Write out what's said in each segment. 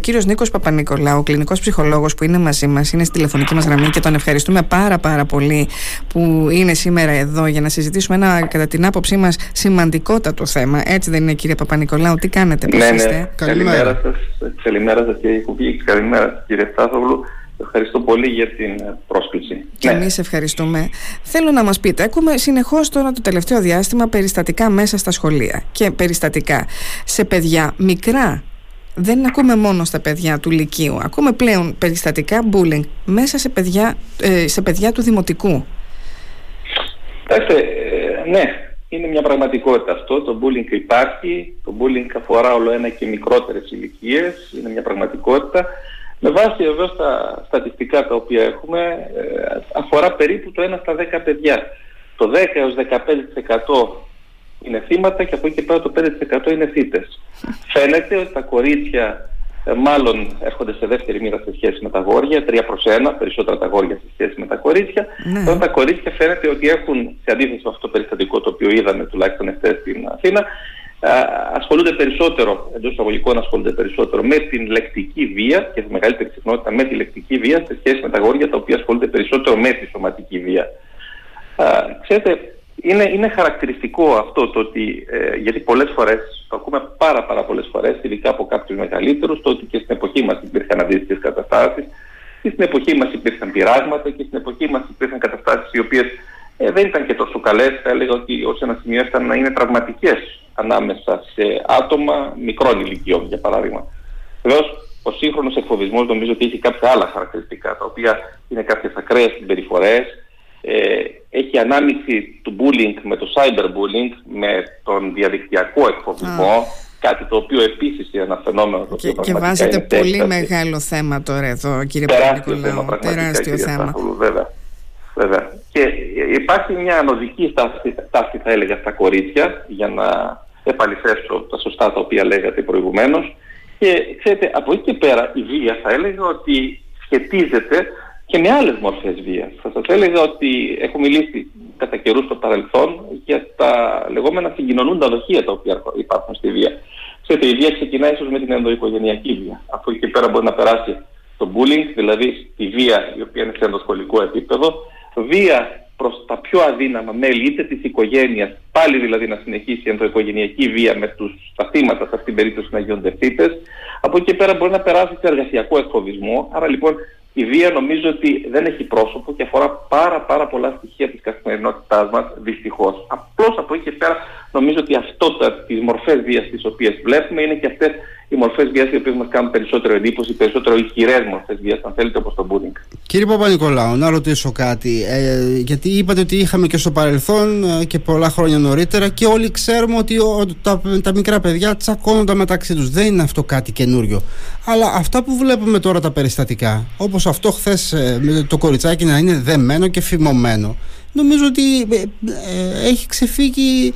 Κύριος Νίκος Παπα-Νικολάου, κλινικός ψυχολόγος που είναι μαζί μας, είναι στη τηλεφωνική μας γραμμή και τον ευχαριστούμε πάρα πάρα πολύ που είναι σήμερα εδώ για να συζητήσουμε ένα κατά την άποψή μας σημαντικότατο θέμα. Έτσι δεν είναι κύριε Παπα-Νικολάου, τι κάνετε, πώς ναι, είστε; Ναι. Καλημέρα σας, καλημέρα σας κύριε Κουμπή, καλημέρα κύριε Στάθογλου. Ευχαριστώ πολύ για την πρόσκληση. Και ναι. εμείς ευχαριστούμε. Θέλω να μας πείτε, ακούμε συνεχώς τώρα το τελευταίο διάστημα περιστατικά μέσα στα σχολεία και περιστατικά σε παιδιά μικρά δεν ακούμε μόνο στα παιδιά του Λυκείου. Ακούμε πλέον περιστατικά bullying μέσα σε παιδιά, ε, σε παιδιά του Δημοτικού. Κοιτάξτε, ε, ναι, είναι μια πραγματικότητα αυτό. Το bullying υπάρχει. Το bullying αφορά όλο ένα και μικρότερες ηλικίες. Είναι μια πραγματικότητα. Με βάση εδώ στα στατιστικά τα οποία έχουμε, ε, αφορά περίπου το 1 στα 10 παιδιά. Το 10 έως 15% είναι θύματα και από εκεί και πέρα το 5% είναι θύτες. Φαίνεται ότι τα κορίτσια ε, μάλλον έρχονται σε δεύτερη μοίρα σε σχέση με τα γόρια, 3 προς 1, περισσότερα τα γόρια σε σχέση με τα κορίτσια. Ναι. τα κορίτσια φαίνεται ότι έχουν, σε αντίθεση με αυτό το περιστατικό το οποίο είδαμε τουλάχιστον εχθές στην Αθήνα, ασχολούνται περισσότερο, εντός εισαγωγικών ασχολούνται περισσότερο με την λεκτική βία και τη μεγαλύτερη συχνότητα με τη λεκτική βία σε σχέση με τα γόρια τα οποία ασχολούνται περισσότερο με τη σωματική βία. Α, ξέρετε, είναι, είναι χαρακτηριστικό αυτό το ότι, ε, γιατί πολλές φορές, το ακούμε πάρα πάρα πολλές φορές, ειδικά από κάποιους μεγαλύτερους, το ότι και στην εποχή μας υπήρχαν αντίστοιχες καταστάσεις, και στην εποχή μας υπήρχαν πειράγματα και στην εποχή μας υπήρχαν καταστάσεις οι οποίες ε, δεν ήταν και τόσο καλές, θα έλεγα ότι ως ένα σημείο ήταν να είναι τραυματικές ανάμεσα σε άτομα μικρών ηλικιών, για παράδειγμα. Βεβαίως, ο σύγχρονος εκφοβισμός νομίζω ότι έχει κάποια άλλα χαρακτηριστικά, τα οποία είναι κάποιες ακραίες συμπεριφορές, ε, έχει ανάμειξη του bullying με το cyberbullying, με τον διαδικτυακό εκφοβισμό, κάτι το οποίο επίσης είναι ένα φαινόμενο το οποίο Και, και βάζετε πολύ μεγάλο θέμα τώρα εδώ κύριε Παπα-Νικολάου, τεράστιο θέμα. βέβαια. βέβαια. Και υπάρχει μια ανωδική στάση, στάση θα έλεγα στα κορίτσια για να επαληθεύσω τα σωστά τα οποία λέγατε προηγουμένως και ξέρετε από εκεί και πέρα η βία θα έλεγα ότι σχετίζεται και με άλλες μορφές βίας. Θα σας έλεγα ότι έχω μιλήσει κατά καιρούς στο παρελθόν για τα λεγόμενα συγκοινωνούντα δοχεία τα οποία υπάρχουν στη βία. Ξέρετε, η βία ξεκινάει ίσως με την ενδοοικογενειακή βία. Από εκεί και πέρα μπορεί να περάσει το bullying, δηλαδή τη βία η οποία είναι σε ενδοσχολικό επίπεδο, βία προς τα πιο αδύναμα μέλη είτε της οικογένειας, πάλι δηλαδή να συνεχίσει η ενδοοικογενειακή βία με τους, τα θύματα, σε αυτήν την περίπτωση να γίνονται θύτες. Από εκεί και πέρα μπορεί να περάσει σε εργασιακό εκφοβισμό. Άρα λοιπόν η βία νομίζω ότι δεν έχει πρόσωπο και αφορά πάρα πάρα πολλά στοιχεία της καθημερινότητάς μας, δυστυχώς. Απλώς από εκεί και πέρα νομίζω ότι αυτό τα, τις μορφές βίας τις οποίες βλέπουμε είναι και αυτές οι μορφές βίας οι οποίες μας κάνουν περισσότερο εντύπωση, περισσότερο ισχυρέ μορφές βίας, αν θέλετε, όπως το bullying. Κύριε Παπα-Νικολάου, να ρωτήσω κάτι. Ε, γιατί είπατε ότι είχαμε και στο παρελθόν ε, και πολλά χρόνια νωρίτερα και όλοι ξέρουμε ότι ο, τα, τα μικρά παιδιά τσακώνονται μεταξύ τους. Δεν είναι αυτό κάτι καινούριο. Αλλά αυτά που βλέπουμε τώρα τα περιστατικά, όπως αυτό χθες ε, με το κοριτσάκι να είναι δεμένο και φημωμένο νομίζω ότι ε, ε, έχει ξεφύγει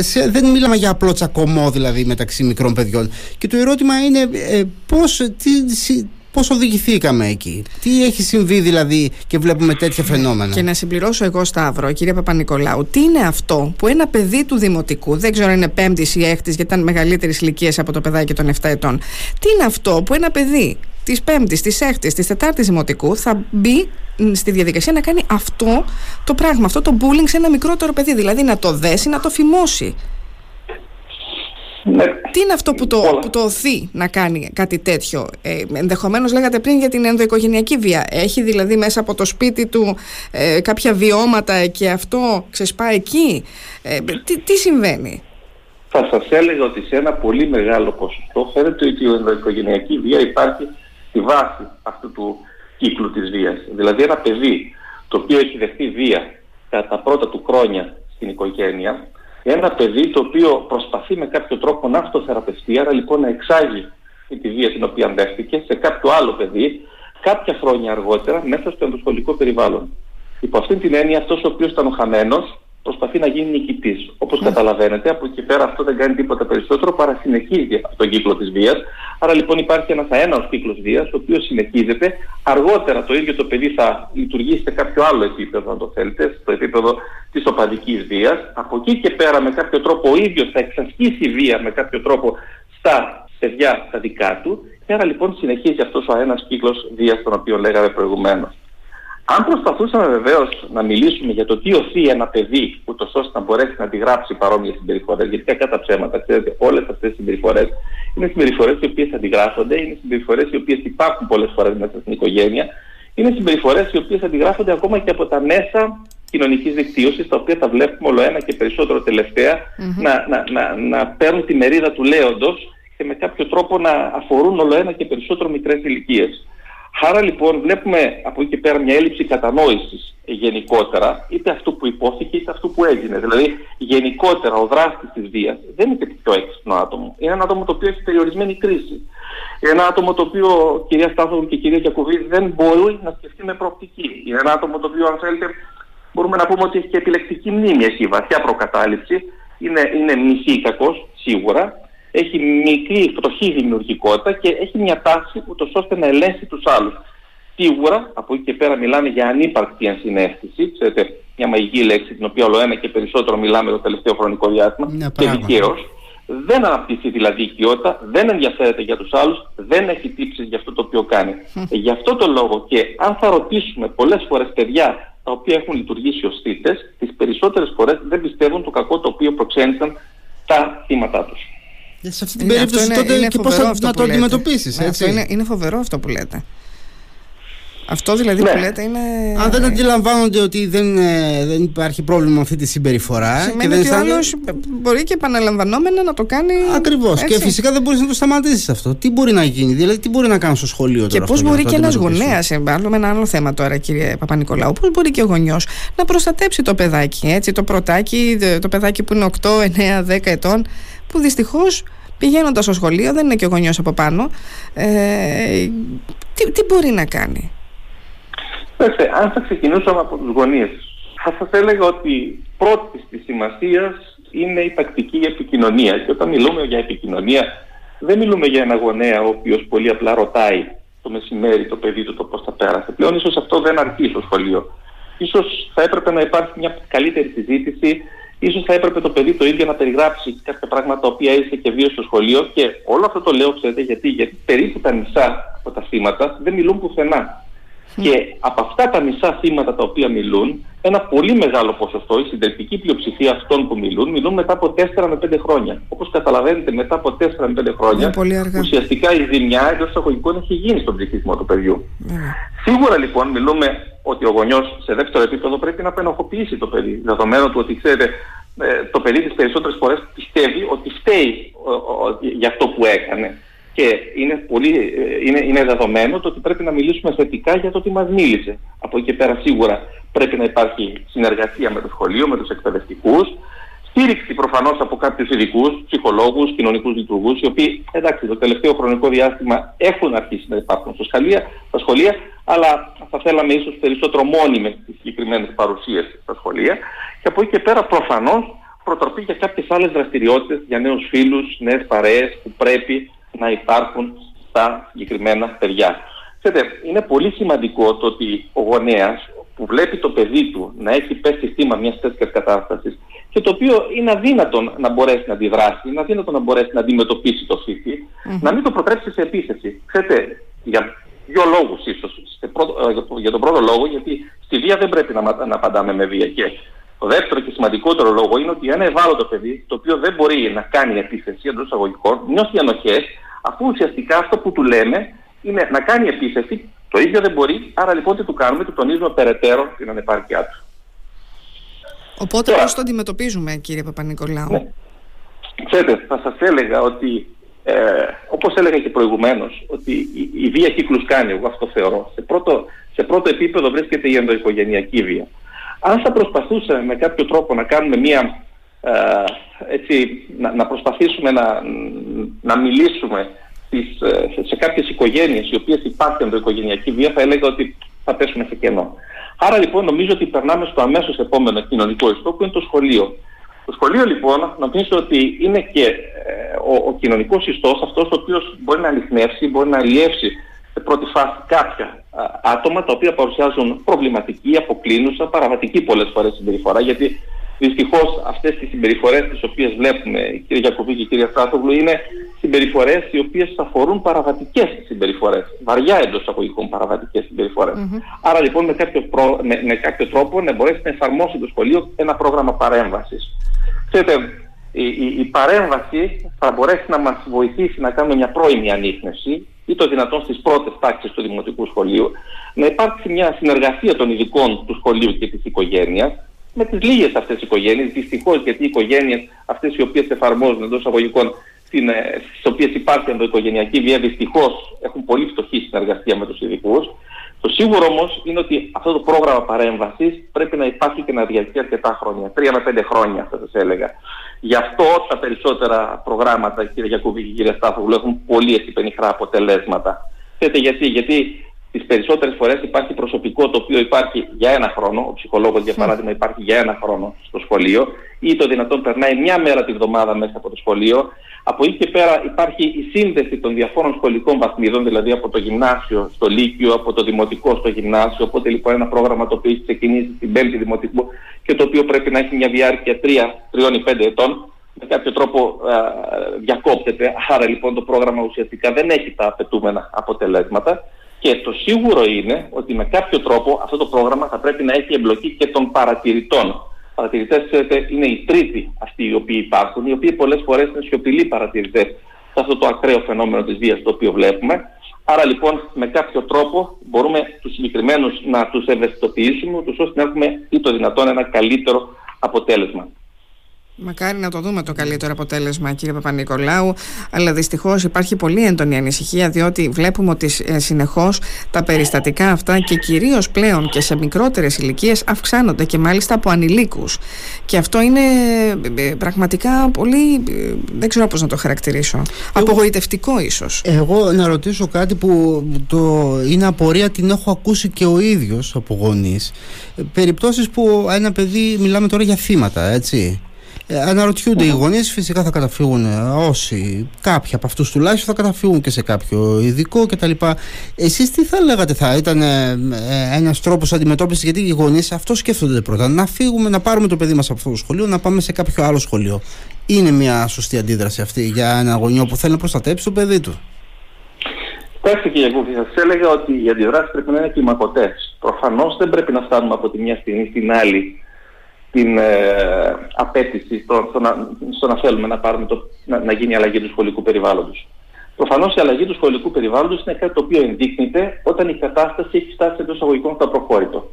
σε, δεν μιλάμε για απλό τσακωμό δηλαδή μεταξύ μικρών παιδιών και το ερώτημα είναι ε, πώς, τι, Πώς οδηγηθήκαμε εκεί, τι έχει συμβεί δηλαδή και βλέπουμε τέτοια φαινόμενα; Και να συμπληρώσω εγώ Σταύρο, κύριε Παπα-Νικολάου, τι είναι αυτό που ένα παιδί του Δημοτικού, δεν ξέρω αν είναι πέμπτης ή έκτης, γιατί ήταν μεγαλύτερης ηλικίας από το παιδάκι των 7 ετών, τι είναι αυτό που ένα παιδί της Πέμπτης, της Έκτη, της Τετάρτης Δημοτικού θα μπει στη διαδικασία να κάνει αυτό το πράγμα, αυτό το bullying σε ένα μικρότερο παιδί, δηλαδή να το δέσει, να το φημώσει. Ναι. Τι είναι αυτό που το, που το οθεί να κάνει κάτι τέτοιο; Ε, Ενδεχομένως λέγατε πριν για την ενδοοικογενειακή βία. Έχει δηλαδή μέσα από το σπίτι του ε, κάποια βιώματα και αυτό ξεσπά εκεί; Ε, τι, τι συμβαίνει; Θα σας έλεγα ότι σε ένα πολύ μεγάλο ποσοστό φαίνεται ότι η ενδοοικογενειακή βία υπάρχει στη βάση αυτού του κύκλου της βίας. Δηλαδή ένα παιδί το οποίο έχει δεχτεί βία κατά τα πρώτα του χρόνια στην οικογένεια, ένα παιδί το οποίο προσπαθεί με κάποιο τρόπο να αυτοθεραπευτεί, άρα λοιπόν να εξάγει τη βία την οποία δέχτηκε σε κάποιο άλλο παιδί, κάποια χρόνια αργότερα μέσα στο ενδοσχολικό περιβάλλον. Υπό αυτήν την έννοια αυτός ο οποίος ήταν ο χαμένος προσπαθεί να γίνει νικητής. Όπως ναι. καταλαβαίνετε, από εκεί πέρα αυτό δεν κάνει τίποτα περισσότερο παρά συνεχίζει τον κύκλο της βίας. Άρα λοιπόν υπάρχει ένας αέναος κύκλος βίας, ο οποίος συνεχίζεται. Αργότερα το ίδιο το παιδί θα λειτουργήσει σε κάποιο άλλο επίπεδο, αν το θέλετε, στο επίπεδο της οπαδικής βίας. Από εκεί και πέρα, με κάποιο τρόπο, ο ίδιος θα εξασκήσει βία με κάποιο τρόπο στα παιδιά τα δικά του και άρα λοιπόν συνεχίζει αυτός ο ένας κύκλος βίας τον οποίο λέγαμε προηγουμένως. Αν προσπαθούσαμε βεβαίως να μιλήσουμε για το τι οθεί ένα παιδί, ούτως ώστε να μπορέσει να αντιγράψει παρόμοιες συμπεριφορές, γιατί κακά τα ψέματα, ξέρετε, όλες αυτές οι συμπεριφορές είναι συμπεριφορές οι οποίες αντιγράφονται, είναι συμπεριφορές οι οποίες υπάρχουν πολλές φορές μέσα στην οικογένεια, είναι συμπεριφορές οι οποίες αντιγράφονται ακόμα και από τα μέσα κοινωνικής δικτύωσης, τα οποία τα βλέπουμε όλο ένα και περισσότερο να, να, να, να παίρνουν τη μερίδα του λέοντος και με κάποιο τρόπο να αφορούν όλο ένα και περισσότερο μικρές ηλικίες. Άρα λοιπόν βλέπουμε από εκεί και πέρα μια έλλειψη κατανόησης γενικότερα, είτε αυτού που υπόθηκε είτε αυτού που έγινε. Δηλαδή γενικότερα ο δράστης της βίας δεν είναι και πιο έξυπνο άτομο. Είναι ένα άτομο το οποίο έχει περιορισμένη κρίση. Είναι ένα άτομο το οποίο κυρία Στάθοβου και κυρία Κιακουβή δεν μπορεί να σκεφτεί με προοπτική. Είναι ένα άτομο το οποίο αν θέλετε μπορούμε να πούμε ότι έχει και επιλεκτική μνήμη, έχει βαθιά προκατάληψη, είναι, είναι μισή κακός σίγουρα, έχει μικρή φτωχή δημιουργικότητα και έχει μια τάση ούτως ώστε να ελέγξει τους άλλους. Σίγουρα, από εκεί και πέρα μιλάμε για ανύπαρκτη ενσυναίσθηση, ξέρετε, μια μαγική λέξη την οποία όλο ένα και περισσότερο μιλάμε το τελευταίο χρονικό διάστημα ναι, και δικαίως. Δεν αναπτύσσει δηλαδή οικειότητα, δεν ενδιαφέρεται για τους άλλους, δεν έχει τύψεις για αυτό το οποίο κάνει. Ε, γι' αυτό το λόγο και αν θα ρωτήσουμε πολλές φορές παιδιά τα οποία έχουν λειτουργήσει ως θύτες, τις περισσότερες φορές δεν πιστεύουν το κακό το οποίο προξένησαν τα θύματα τους. Ε, σε αυτή την είναι, περίπτωση είναι, τότε είναι και πώς θα να το αντιμετωπίσεις ναι, έτσι. είναι, είναι φοβερό αυτό που λέτε. Αυτό δηλαδή ναι. που λέτε είναι. Αν δεν αντιλαμβάνονται ότι δεν, ε, δεν υπάρχει πρόβλημα με αυτή τη συμπεριφορά. Σημαίνει ότι ο άλλος μπορεί και επαναλαμβανόμενα να το κάνει. Ακριβώς. Και φυσικά δεν μπορείς να το σταματήσεις αυτό. Τι μπορεί να γίνει, δηλαδή τι μπορεί να κάνει στο σχολείο τώρα. Και πώ μπορεί και ένας γονέας, με ένα άλλο θέμα τώρα, κύριε Παπα-Νικολάου, πώς μπορεί και ο γονιός να προστατέψει το παιδάκι, έτσι, το πρωτάκι, το παιδάκι που είναι 8, 9, 10 ετών, που δυστυχώς πηγαίνοντα στο σχολείο, δεν είναι και ο γονιός από πάνω. Ε, τι, τι μπορεί να κάνει; Κοιτάξτε, αν θα ξεκινούσαμε από τους γονείς, θα σας έλεγα ότι πρώτη της σημασίας είναι η τακτική επικοινωνία. Και όταν μιλούμε για επικοινωνία, δεν μιλούμε για ένα γονέα ο οποίος πολύ απλά ρωτάει το μεσημέρι το παιδί του το πώς θα πέρασε. Πλέον ίσως αυτό δεν αρκεί στο σχολείο. Ίσως θα έπρεπε να υπάρχει μια καλύτερη συζήτηση, ίσως θα έπρεπε το παιδί το ίδιο να περιγράψει κάποια πράγματα τα οποία είσαι και βίωσε στο σχολείο και όλο αυτό το λέω ξέρετε γιατί, γιατί περίπου τα μισά από τα θύματα δεν μιλούν πουθενά. Και από αυτά τα μισά θύματα τα οποία μιλούν, ένα πολύ μεγάλο ποσοστό, η συντριπτική πλειοψηφία αυτών που μιλούν, μιλούν μετά από 4 με 5 χρόνια. Όπως καταλαβαίνετε, μετά από 4 με 5 χρόνια, ουσιαστικά η ζημιά εντός εισαγωγικών έχει γίνει στον ψυχισμό του παιδιού. Ναι. Σίγουρα λοιπόν μιλούμε ότι ο γονιός σε δεύτερο επίπεδο πρέπει να απενοχοποιήσει το παιδί. Δεδομένου του ότι ξέρετε, ε, το παιδί τις περισσότερες φορές πιστεύει ότι φταίει για αυτό που έκανε. Και είναι, πολύ, ε, είναι, είναι δεδομένο το ότι πρέπει να μιλήσουμε θετικά για το ότι μας μίλησε. Από εκεί και πέρα σίγουρα πρέπει να υπάρχει συνεργασία με το σχολείο, με τους εκπαιδευτικούς, στήριξη προφανώς από κάποιους ειδικούς, ψυχολόγους, κοινωνικούς λειτουργούς, οι οποίοι εντάξει το τελευταίο χρονικό διάστημα έχουν αρχίσει να υπάρχουν στα σχολεία, στα σχολεία αλλά θα θέλαμε ίσως περισσότερο μόνιμες τις συγκεκριμένες παρουσίες στα σχολεία και από εκεί και πέρα προφανώς προτροπή για κάποιες άλλες δραστηριότητες, για νέους φίλους, νέες παρέες που πρέπει να υπάρχουν στα συγκεκριμένα παιδιά. Ξέρετε, είναι πολύ σημαντικό το ότι ο γονέας που βλέπει το παιδί του να έχει πέσει θύμα μιας τέτοιας κατάστασης και το οποίο είναι αδύνατο να μπορέσει να αντιδράσει, είναι αδύνατο να μπορέσει να αντιμετωπίσει το φυση να μην το προτρέψει σε επίθεση. Ξέρετε, για δύο λόγους ίσως. Ε, για τον πρώτο λόγο, γιατί στη βία δεν πρέπει να, να απαντάμε με βία. Και το δεύτερο και σημαντικότερο λόγο είναι ότι ένα ευάλωτο παιδί, το οποίο δεν μπορεί να κάνει επίθεση εντός εισαγωγικών, νιώθει ανοχές, αφού ουσιαστικά αυτό που του λέμε είναι να κάνει επίθεση, το ίδιο δεν μπορεί, άρα λοιπόν τι του κάνουμε, του τονίζουμε περαιτέρω την ανεπάρκειά του. Οπότε πώς το αντιμετωπίζουμε κύριε Παπα-Νικολάου; Ναι. Ξέρετε, θα σας έλεγα ότι ε, όπως έλεγα και προηγουμένως, ότι η, η βία κύκλους κάνει, εγώ αυτό θεωρώ. Σε πρώτο, σε πρώτο επίπεδο βρίσκεται η ενδοοικογενειακή βία. Αν θα προσπαθούσαμε με κάποιο τρόπο να κάνουμε μία, ε, έτσι, να, να, προσπαθήσουμε να, να μιλήσουμε στις, ε, σε κάποιες οικογένειες οι οποίες υπάρχει ενδοοικογενειακή βία, θα έλεγα ότι θα πέσουμε σε κενό. Άρα λοιπόν νομίζω ότι περνάμε στο αμέσως επόμενο κοινωνικό ιστό που είναι το σχολείο. Το σχολείο λοιπόν νομίζω ότι είναι και ε, ο, ο κοινωνικός ιστός αυτός ο οποίος μπορεί να ανοιχνεύσει, μπορεί να αλλιεύσει σε πρώτη φάση κάποια άτομα τα οποία παρουσιάζουν προβληματική, αποκλίνουσα, παραβατική πολλές φορές συμπεριφορά γιατί δυστυχώς αυτές τις συμπεριφορές τις οποίες βλέπουμε η κυρία Γιακουβή και η κυρία Στράτογλου είναι συμπεριφορές οι οποίες αφορούν παραβατικές συμπεριφορές, βαριά εντός αγωγικών παραβατικές Άρα λοιπόν με κάποιο, προ, με, με κάποιο τρόπο να μπορέσει να εφαρμόσει το σχολείο ένα πρόγραμμα παρέμβασης. Ξέρετε, η, η, η, παρέμβαση θα μπορέσει να μας βοηθήσει να κάνουμε μια πρώιμη ανείχνευση ή το δυνατόν στις πρώτες τάξεις του Δημοτικού Σχολείου, να υπάρξει μια συνεργασία των ειδικών του σχολείου και της οικογένειας, με τις λίγες αυτές οι οικογένειες, δυστυχώς γιατί οι οικογένειες αυτές οι οποίες εφαρμόζουν εντός αγωγικών στις οποίες υπάρχει ενδοοικογενειακή βία δυστυχώς έχουν πολύ φτωχή συνεργασία με τους ειδικούς. Το σίγουρο όμως είναι ότι αυτό το πρόγραμμα παρέμβασης πρέπει να υπάρχει και να διαρκεί αρκετά χρόνια, τρία με πέντε χρόνια θα σας έλεγα. Γι' αυτό τα περισσότερα προγράμματα, κύριε Γιακούβη και κύριε Στάθογλου, έχουν πολύ έτσι πενιχρά αποτελέσματα. Ξέρετε γιατί, γιατί τις περισσότερες φορές υπάρχει προσωπικό το οποίο υπάρχει για ένα χρόνο, ο ψυχολόγος για παράδειγμα υπάρχει για ένα χρόνο στο σχολείο ή το δυνατόν περνάει μια μέρα τη βδομάδα μέσα από το σχολείο. Από εκεί και πέρα υπάρχει η σύνδεση των διαφόρων σχολικών βαθμίδων, δηλαδή από το γυμνάσιο στο λύκειο, από το δημοτικό στο γυμνάσιο. Οπότε λοιπόν ένα πρόγραμμα το οποίο έχει ξεκινήσει στην πέμπτη δημοτικού και το οποίο πρέπει να έχει μια διάρκεια 3, 3 ή 5 ετών, με κάποιο τρόπο α, διακόπτεται. Άρα λοιπόν το πρόγραμμα ουσιαστικά δεν έχει τα απαιτούμενα αποτελέσματα. Και το σίγουρο είναι ότι με κάποιο τρόπο αυτό το πρόγραμμα θα πρέπει να έχει εμπλοκή και των παρατηρητών. Παρατηρητές, ξέρετε, είναι οι τρίτοι αυτοί οι οποίοι υπάρχουν, οι οποίοι πολλές φορές είναι σιωπηλοί παρατηρητές σε αυτό το ακραίο φαινόμενο της βίας το οποίο βλέπουμε. Άρα λοιπόν με κάποιο τρόπο μπορούμε τους συγκεκριμένους να τους ευαισθητοποιήσουμε, ώστε να έχουμε ή το δυνατόν ένα καλύτερο αποτέλεσμα. Μακάρι να το δούμε το καλύτερο αποτέλεσμα, κύριε Παπα-Νικολάου. Αλλά δυστυχώς υπάρχει πολύ έντονη ανησυχία, διότι βλέπουμε ότι ε, συνεχώς τα περιστατικά αυτά και κυρίως πλέον και σε μικρότερες ηλικίες αυξάνονται και μάλιστα από ανηλίκους. Και αυτό είναι ε, ε, πραγματικά πολύ. Δεν ξέρω πώς να το χαρακτηρίσω. Απογοητευτικό, ίσως. Εγώ να ρωτήσω κάτι που το είναι απορία, την έχω ακούσει και ο ίδιος από γονείς. Περιπτώσεις που ένα παιδί, μιλάμε τώρα για θύματα, έτσι ε, αναρωτιούνται οι γονείς, φυσικά θα καταφύγουν ε, όσοι, κάποιοι από αυτούς τουλάχιστον θα καταφύγουν και σε κάποιο ειδικό κτλ. Εσείς τι θα λέγατε, θα ήταν ε, ε ένας τρόπος αντιμετώπισης, γιατί οι γονείς αυτό σκέφτονται πρώτα. Να φύγουμε, να πάρουμε το παιδί μας από αυτό το σχολείο, να πάμε σε κάποιο άλλο σχολείο. Είναι μια σωστή αντίδραση αυτή για ένα γονιό που θέλει να προστατέψει το παιδί του; Κοιτάξτε κύριε Κούφη, σας έλεγα ότι οι αντιδράσεις πρέπει να είναι κλιμακωτές. Προφανώς δεν πρέπει να φτάνουμε από τη μια στιγμή στην άλλη την ε, απέτηση στο, στο, να, στο, να, θέλουμε να, πάρουμε το, να, να γίνει η αλλαγή του σχολικού περιβάλλοντος. Προφανώς η αλλαγή του σχολικού περιβάλλοντος είναι κάτι το οποίο ενδείκνυται όταν η κατάσταση έχει φτάσει εντός αγωγικών στο προχώρητο.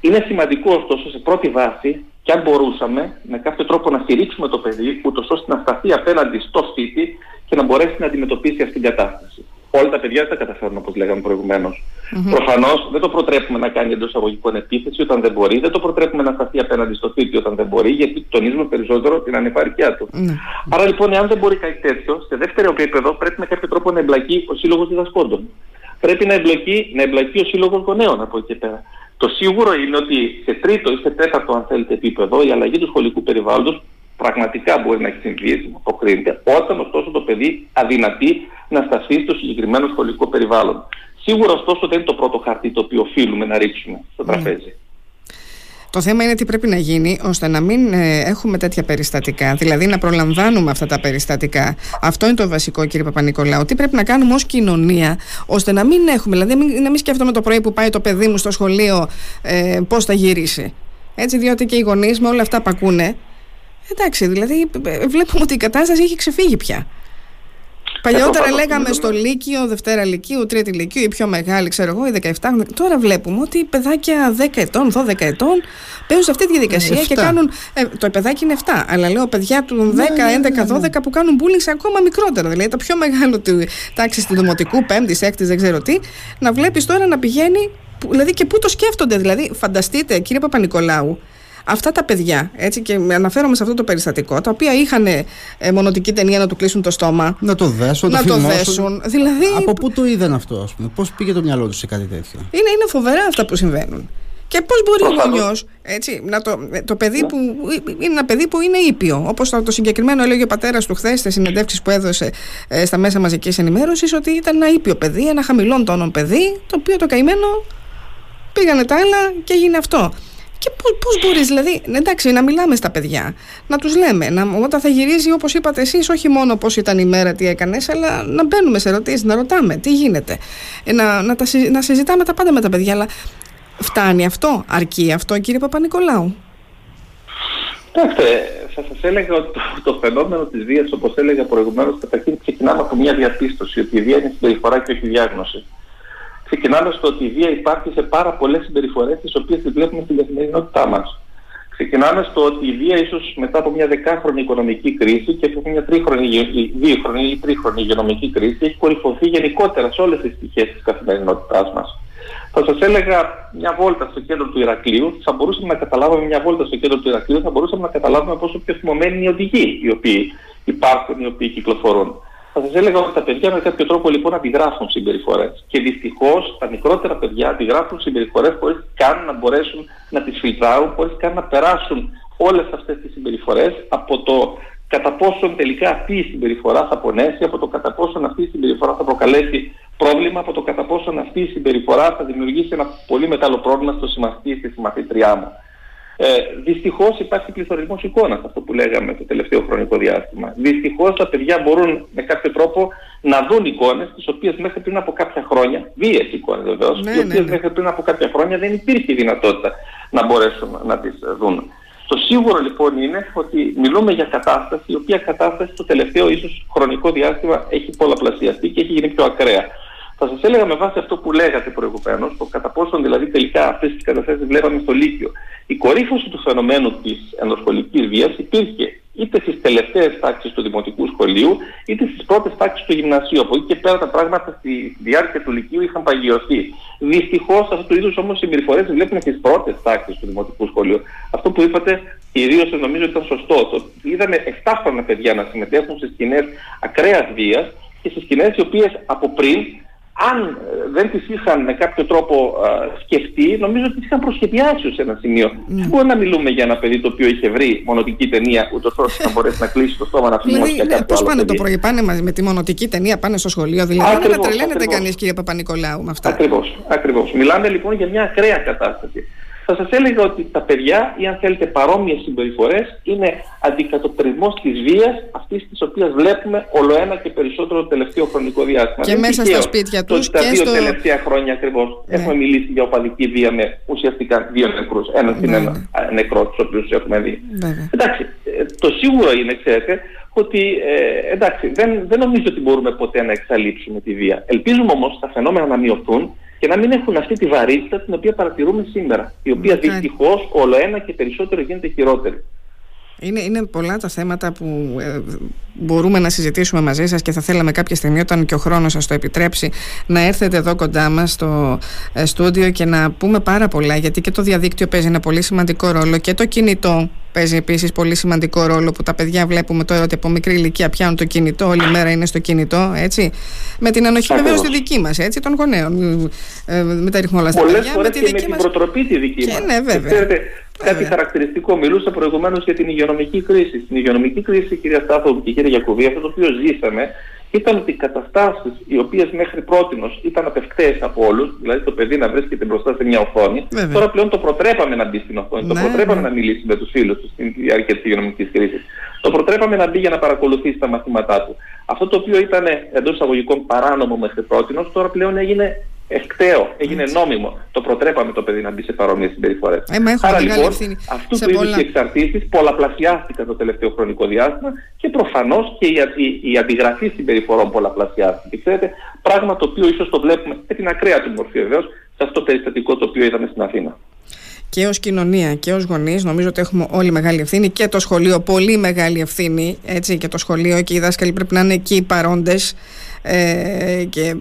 Είναι σημαντικό ωστόσο σε πρώτη βάση και αν μπορούσαμε με κάποιο τρόπο να στηρίξουμε το παιδί ούτως ώστε να σταθεί απέναντι στο σπίτι και να μπορέσει να αντιμετωπίσει αυτή την κατάσταση όλα τα παιδιά δεν τα καταφέρνουν όπως λέγαμε προηγουμένως. Mm-hmm. Προφανώς δεν το προτρέπουμε να κάνει εντός αγωγικών επίθεση όταν δεν μπορεί, δεν το προτρέπουμε να σταθεί απέναντι στο σπίτι όταν δεν μπορεί, γιατί τονίζουμε περισσότερο την ανεπάρκειά του. Mm-hmm. Άρα λοιπόν, εάν δεν μπορεί κάτι τέτοιο, σε δεύτερο επίπεδο πρέπει με κάποιο τρόπο να εμπλακεί ο σύλλογος διδασκόντων. Πρέπει να εμπλακεί, να εμπλακεί ο σύλλογος γονέων από εκεί και πέρα. Το σίγουρο είναι ότι σε τρίτο ή σε τέταρτο, αν θέλετε, επίπεδο η αλλαγή του σχολικού περιβάλλοντος πραγματικά μπορεί να έχει συμβεί, αποκρίνεται, όταν ωστόσο το παιδί αδυνατεί να σταθεί στο συγκεκριμένο σχολικό περιβάλλον. Σίγουρα ωστόσο δεν είναι το πρώτο χαρτί το οποίο οφείλουμε να ρίξουμε στο ναι. τραπέζι. Το θέμα είναι τι πρέπει να γίνει ώστε να μην ε, έχουμε τέτοια περιστατικά, δηλαδή να προλαμβάνουμε αυτά τα περιστατικά. Αυτό είναι το βασικό, κύριε Παπα-Νικολάου. Τι πρέπει να κάνουμε ως κοινωνία ώστε να μην έχουμε, δηλαδή να μην σκέφτομαι το πρωί που πάει το παιδί μου στο σχολείο ε, πώς θα γυρίσει. Έτσι, διότι και οι γονείς με όλα αυτά που ακούνε. Εντάξει, δηλαδή ε, βλέπουμε ότι η κατάσταση έχει ξεφύγει πια. Παλιότερα λέγαμε στο Λύκειο, Δευτέρα Λυκείου, Τρίτη Λυκείου, η πιο μεγάλη, ξέρω εγώ, η 17. Τώρα βλέπουμε ότι οι παιδάκια 10 ετών, 12 ετών παίζουν σε αυτή τη διαδικασία και κάνουν. Ε, το παιδάκι είναι 7, αλλά λέω παιδιά του 10, 11, 12 που κάνουν bullying σε ακόμα μικρότερα. Δηλαδή το πιο μεγάλο του τάξη του Δημοτικού, 5η, 6η, δεν ξέρω τι, να βλέπεις τώρα να πηγαίνει. Δηλαδή και πού το σκέφτονται. Δηλαδή, φανταστείτε, κύριε Παπα-Νικολάου, αυτά τα παιδιά, έτσι, και αναφέρομαι σε αυτό το περιστατικό, τα οποία είχαν ε, μονοτική ταινία να του κλείσουν το στόμα. Να το δέσουν, να το, το δέσουν. Δηλαδή, Από πού το είδαν αυτό, ας πούμε, πώς πήγε το μυαλό τους σε κάτι τέτοιο; Είναι, είναι φοβερά αυτά που συμβαίνουν. Και πώς μπορεί ο γονιός, το, το παιδί που είναι ένα παιδί που είναι ήπιο. Όπως το, το συγκεκριμένο έλεγε ο πατέρας του χθες στις συνεντεύξεις που έδωσε ε, στα μέσα μαζικής ενημέρωσης, ότι ήταν ένα ήπιο παιδί, ένα χαμηλών τόνων παιδί, το οποίο το καημένο πήγανε τα άλλα και έγινε αυτό. Και πώς μπορείς, δηλαδή, εντάξει, να μιλάμε στα παιδιά, να τους λέμε, να, όταν θα γυρίζει, όπως είπατε εσείς, όχι μόνο πώς ήταν η μέρα, τι έκανες, αλλά να μπαίνουμε σε ερωτήσεις, να ρωτάμε τι γίνεται. Ε, να, να, τα, να συζητάμε τα πάντα με τα παιδιά. Αλλά φτάνει αυτό, αρκεί αυτό, κύριε Παπα-Νικολάου; Κοιτάξτε, θα σας έλεγα ότι το, το φαινόμενο της βίας, όπως έλεγα προηγουμένως, καταρχήν ξεκινάμε από μια διαπίστωση ότι η βία είναι συμπεριφορά και όχι διάγνωση. Ξεκινάμε στο ότι η βία υπάρχει σε πάρα πολλές συμπεριφορές, τις οποίες τη βλέπουμε στην καθημερινότητά μας. Ξεκινάμε στο ότι η βία, ίσως μετά από μια δεκάχρονη οικονομική κρίση και από μια τρίχρονη, δίχρονη ή τρίχρονη υγειονομική κρίση, έχει κορυφωθεί γενικότερα σε όλες τις πτυχέ της καθημερινότητάς μας. Θα σας έλεγα μια βόλτα στο κέντρο του Ηρακλείου, θα μπορούσαμε να καταλάβουμε μια βόλτα στο κέντρο του Ηρακλείου, θα μπορούσαμε να καταλάβουμε πόσο πιο θυμωμένοι είναι οι οδηγοί οι οποίοι υπάρχουν, οι οποίοι κυκλοφορούν. Θα σας έλεγα ότι τα παιδιά με κάποιο τρόπο λοιπόν αντιγράφουν συμπεριφορές. Και δυστυχώς τα μικρότερα παιδιά αντιγράφουν συμπεριφορές χωρί καν να μπορέσουν να τις φιλτράρουν, χωρί καν να περάσουν όλες αυτές τις συμπεριφορές από το κατά πόσον τελικά αυτή η συμπεριφορά θα πονέσει, από το κατά πόσον αυτή η συμπεριφορά θα προκαλέσει πρόβλημα, από το κατά πόσον αυτή η συμπεριφορά θα δημιουργήσει ένα πολύ μεγάλο πρόβλημα στο συμμαθητή ή στη συμμαθήτριά μου. Ε, Δυστυχώς υπάρχει πληθωρισμός εικόνας, αυτό που λέγαμε το τελευταίο χρονικό διάστημα. Δυστυχώς τα παιδιά μπορούν με κάποιο τρόπο να δουν εικόνες, τις οποίες μέχρι πριν από κάποια χρόνια, βίαιες εικόνες βεβαίως, ναι, τις οποίες ναι, ναι. μέχρι πριν από κάποια χρόνια δεν υπήρχε δυνατότητα να μπορέσουν να τις δουν. Το σίγουρο λοιπόν είναι ότι μιλούμε για κατάσταση, η οποία κατάσταση το τελευταίο ίσως χρονικό διάστημα έχει πολλαπλασιαστεί και έχει γίνει πιο ακραία. Θα σας έλεγα με βάση αυτό που λέγατε προηγουμένως, το κατά πόσον δηλαδή τελικά αυτές τις καταστάσεις βλέπαμε στο Λύκειο. Η κορύφωση του φαινομένου της ενδοσχολική βίας υπήρχε είτε στις τελευταίες τάξεις του δημοτικού σχολείου, είτε στις πρώτες τάξεις του γυμνασίου. Από εκεί και πέρα τα πράγματα στη διάρκεια του Λυκείου είχαν παγιωθεί. Δυστυχώς αυτού του είδους όμως συμπεριφορές βλέπουμε στις πρώτες τάξεις του δημοτικού σχολείου. Αυτό που είπατε κυρίως νομίζω ήταν σωστό. Το, είδαμε 7 χρόνια παιδιά να συμμετέχουν σε σκηνές ακραίας βίας και σε σκηνές οι οποίες από πριν αν ε, δεν τις είχαν με κάποιο τρόπο α, σκεφτεί, νομίζω ότι τις είχαν προσχεδιάσει σε ένα σημείο. Mm. Δεν μπορεί να μιλούμε για ένα παιδί το οποίο είχε βρει μονοτική ταινία, ούτως ώστε να μπορέσει να κλείσει το στόμα να φύγει δηλαδή, ναι, Πώς πάνε το πρωί, πάνε με τη μονοτική ταινία, πάνε στο σχολείο, δηλαδή δεν τρελαίνεται κανείς, κύριε Παπα-Νικολάου, με αυτά. Ακριβώς. Μιλάμε λοιπόν για μια ακραία κατάσταση θα σας έλεγα ότι τα παιδιά ή αν θέλετε παρόμοιες συμπεριφορές είναι αντικατοπτρισμός της βίας αυτής της οποίας βλέπουμε όλο ένα και περισσότερο το τελευταίο χρονικό διάστημα. Και μέσα στα σπίτια τους το, και Τα δύο τελευταία χρόνια ακριβώς ναι. έχουμε μιλήσει για οπαδική βία με ουσιαστικά δύο νεκρούς, έναν ναι. ένα ναι. νεκρό τους οποίους έχουμε δει. Εντάξει, ε, το σίγουρο είναι, ξέρετε, ότι ε, εντάξει, δεν, δεν νομίζω ότι μπορούμε ποτέ να εξαλείψουμε τη βία. Ελπίζουμε όμως τα φαινόμενα να μειωθούν και να μην έχουν αυτή τη βαρύτητα την οποία παρατηρούμε σήμερα, η οποία δυστυχώς όλο ένα και περισσότερο γίνεται χειρότερη. Είναι, είναι πολλά τα θέματα που ε, μπορούμε να συζητήσουμε μαζί σας και θα θέλαμε κάποια στιγμή όταν και ο χρόνος σας το επιτρέψει να έρθετε εδώ κοντά μας στο ε, στούντιο και να πούμε πάρα πολλά γιατί και το διαδίκτυο παίζει ένα πολύ σημαντικό ρόλο και το κινητό παίζει επίσης πολύ σημαντικό ρόλο που τα παιδιά βλέπουμε τώρα ότι από μικρή ηλικία πιάνουν το κινητό, όλη μέρα είναι στο κινητό, έτσι. Με την ανοχή βεβαίω τη δική μας, έτσι, των γονέων. Ε, με τα ριχνόλα στα παιδιά. Με, τη δική με την προτροπή τη δική μας. Ναι, βέβαια. Ξέρετε, κάτι χαρακτηριστικό. Μιλούσα προηγουμένως για την υγειονομική κρίση. Στην υγειονομική κρίση, κυρία Στάθο και κύριε Γιακουβή, αυτό το οποίο ζήσαμε ήταν ότι οι καταστάσεις οι οποίες μέχρι πρώτη ήταν απευκταίε από όλους, δηλαδή το παιδί να βρίσκεται μπροστά σε μια οθόνη, Βέβαια. τώρα πλέον το προτρέπαμε να μπει στην οθόνη, ναι, το προτρέπαμε ναι. να μιλήσει με τους φίλους τους στην διάρκεια της υγειονομικής κρίσης. Το προτρέπαμε να μπει για να παρακολουθήσει τα μαθήματά του. Αυτό το οποίο ήταν εντός εισαγωγικών παράνομο μέχρι πρώτη, τώρα πλέον έγινε ευκταίο, έγινε Έτσι. νόμιμο. Το προτρέπαμε το παιδί να μπει σε παρόμοιε συμπεριφορές. Ε, Άρα λοιπόν, αυτού του είδους οι εξαρτήσεις πολλαπλασιάστηκαν το τελευταίο χρονικό διάστημα και προφανώς και η, η, η αντιγραφή συμπεριφορών πολλαπλασιάστηκε. Ξέρετε, πράγμα το οποίο ίσως το βλέπουμε με την ακραία του μορφή βεβαίως σε αυτό το περιστατικό το οποίο είδαμε στην Αθήνα και ως κοινωνία και ως γονείς νομίζω ότι έχουμε όλοι μεγάλη ευθύνη και το σχολείο πολύ μεγάλη ευθύνη έτσι και το σχολείο και οι δάσκαλοι πρέπει να είναι εκεί παρόντες ε, και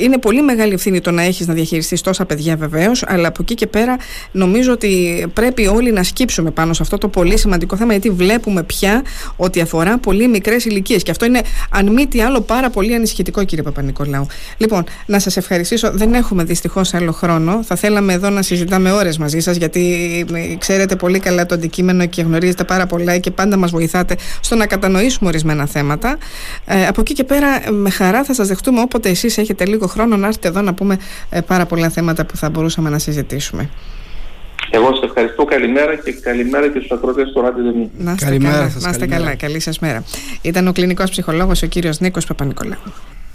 είναι πολύ μεγάλη ευθύνη το να έχεις να διαχειριστείς τόσα παιδιά βεβαίως, αλλά από εκεί και πέρα νομίζω ότι πρέπει όλοι να σκύψουμε πάνω σε αυτό το πολύ σημαντικό θέμα γιατί βλέπουμε πια ότι αφορά πολύ μικρές ηλικίες. και αυτό είναι αν μη τι άλλο πάρα πολύ ανησυχητικό κύριε Παπα-Νικολάου. Λοιπόν, να σας ευχαριστήσω. Δεν έχουμε δυστυχώς άλλο χρόνο. Θα θέλαμε εδώ να συζητάμε ώρες μαζί σας γιατί ξέρετε πολύ καλά το αντικείμενο και γνωρίζετε πάρα πολλά και πάντα μας βοηθάτε στο να κατανοήσουμε ορισμένα θέματα. Ε, από εκεί και πέρα με χαρά θα σας δεχτούμε όποτε εσείς έχετε λίγο χρόνο να έρθετε εδώ να πούμε ε, πάρα πολλά θέματα που θα μπορούσαμε να συζητήσουμε. Εγώ σας ευχαριστώ. Καλημέρα και καλημέρα και στους ακροτές του Ράδιο Να είστε καλά. Να είστε καλά. Καλή σας μέρα. Ήταν ο κλινικός ψυχολόγος ο κύριος Νίκος Παπα-Νικολάου.